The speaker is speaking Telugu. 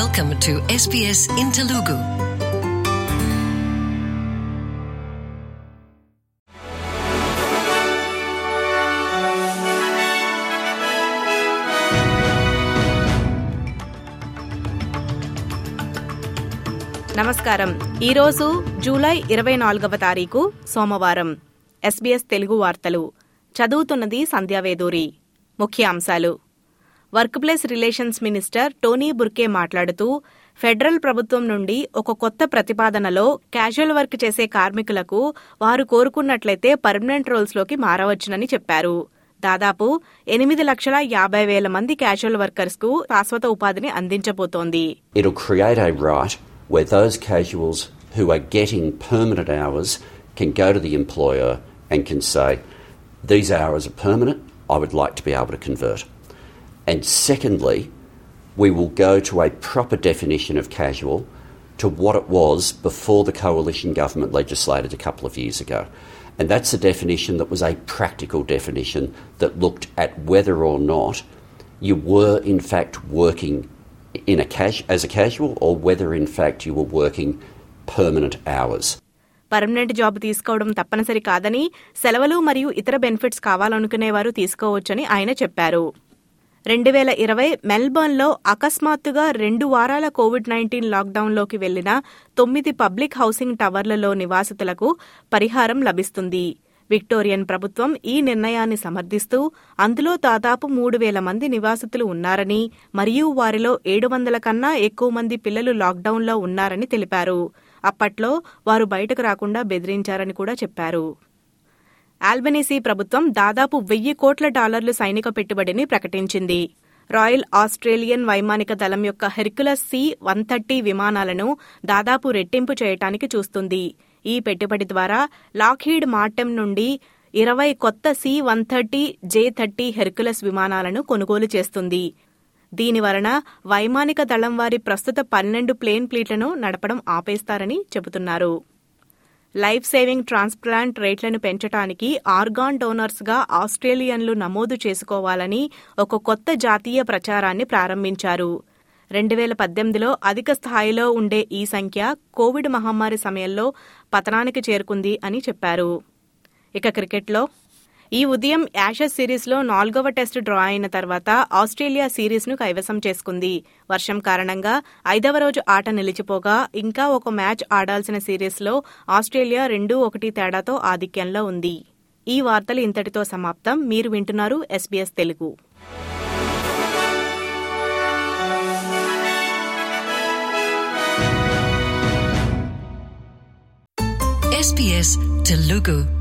Welcome to SBS in Telugu. నమస్కారం. ఈరోజు జూలై ఇరవై నాలుగవ తారీఖు సోమవారం. ఎస్బీఎస్ తెలుగు వార్తలు. చదువుతున్నది సంధ్యావేదూరి. ముఖ్యాంశాలు. Workplace relations minister Tony Burke మాట్లాడుతూ ఫెడరల్ ప్రభుత్వం నుండి ఒక కొత్త ప్రతిపాదనలో క్యాజువల్ వర్క్ చేసే కార్మికులకు వారు కోరుకున్నట్లయితే పర్మనెంట్ రోల్స్లోకి మారవచ్చునని చెప్పారు. దాదాపు ఎనిమిది లక్షల యాభై వేల మంది క్యాజువల్ వర్కర్స్కు శాశ్వత ఉపాధిని అందించబోతోంది. It'll create a right where those casuals who are getting permanent hours can go to the employer and can say, These hours are permanent, I would like to be able to convert. And secondly, we will go to a proper definition of casual to what it was before the coalition government legislated a couple of years ago. And that's a definition that was a practical definition that looked at whether or not you were in fact working in a cash as a casual or whether in fact you were working permanent hours. Permanent job తీసుకోవడం తప్పనిసరి కాదని సెలవులు మరియు ఇతర బెనిఫిట్స్ కావాలనుకునేవారు తీసుకోవచ్చని ఆయన చెప్పారు రెండు వేల ఇరవై మెల్బర్న్లో అకస్మాత్తుగా రెండు వారాల కోవిడ్ నైన్టీన్ లాక్డౌన్లోకి వెళ్ళిన తొమ్మిది పబ్లిక్ హౌసింగ్ టవర్లలో నివాసితులకు పరిహారం లభిస్తుంది. విక్టోరియన్ ప్రభుత్వం ఈ నిర్ణయాన్ని సమర్థిస్తూ అందులో దాదాపు మూడు వేల మంది నివాసితులు ఉన్నారని మరియు వారిలో ఏడు వందల కన్నా ఎక్కువ మంది పిల్లలు లాక్డౌన్లో ఉన్నారని తెలిపారు. అప్పట్లో వారు బయటకు రాకుండా బెదిరించారని కూడా చెప్పారు. ఆల్బనీసీ ప్రభుత్వం దాదాపు వెయ్యి కోట్ల డాలర్లు సైనిక పెట్టుబడిని ప్రకటించింది. రాయల్ ఆస్ట్రేలియన్ వైమానిక దళం యొక్క హెర్కులస్ సి వన్ థర్టీ విమానాలను దాదాపు రెట్టింపు చేయటానికి చూస్తుంది. ఈ పెట్టుబడి ద్వారా లాక్హీడ్ మార్టెం నుండి ఇరవై కొత్త C one thirty J thirty Hercules విమానాలను కొనుగోలు చేస్తుంది. దీని వలన వైమానిక దళం వారి ప్రస్తుత పన్నెండు ప్లేన్ ప్లీట్లను నడపడం ఆపేస్తారని చెబుతున్నారు. లైఫ్ సేవింగ్ ట్రాన్స్ప్లాంట్ రేట్లను పెంచడానికి ఆర్గాన్ డోనర్స్గా ఆస్ట్రేలియన్లు నమోదు చేసుకోవాలని ఒక కొత్త జాతీయ ప్రచారాన్ని ప్రారంభించారు. రెండు వేల పద్దెనిమిదిలో అధిక స్థాయిలో ఉండే ఈ సంఖ్య కోవిడ్ మహమ్మారి సమయంలో పతనానికి చేరుకుంది అని చెప్పారు. ఇక క్రికెట్లో ఈ ఉదయం యాషెస్ సిరీస్లో నాలుగవ టెస్ట్ డ్రా అయిన తర్వాత ఆస్ట్రేలియా సిరీస్ను కైవసం చేసుకుంది. వర్షం కారణంగా ఐదవ రోజు ఆట నిలిచిపోగా ఇంకా ఒక మ్యాచ్ ఆడాల్సిన సిరీస్లో ఆస్ట్రేలియా రెండు ఒకటి తేడాతో ఆధిక్యంలో ఉంది. ఈ వార్తలు ఇంతటితో సమాప్తం. మీరు వింటున్నారు ఎస్బీఎస్ తెలుగు. SBS Telugu.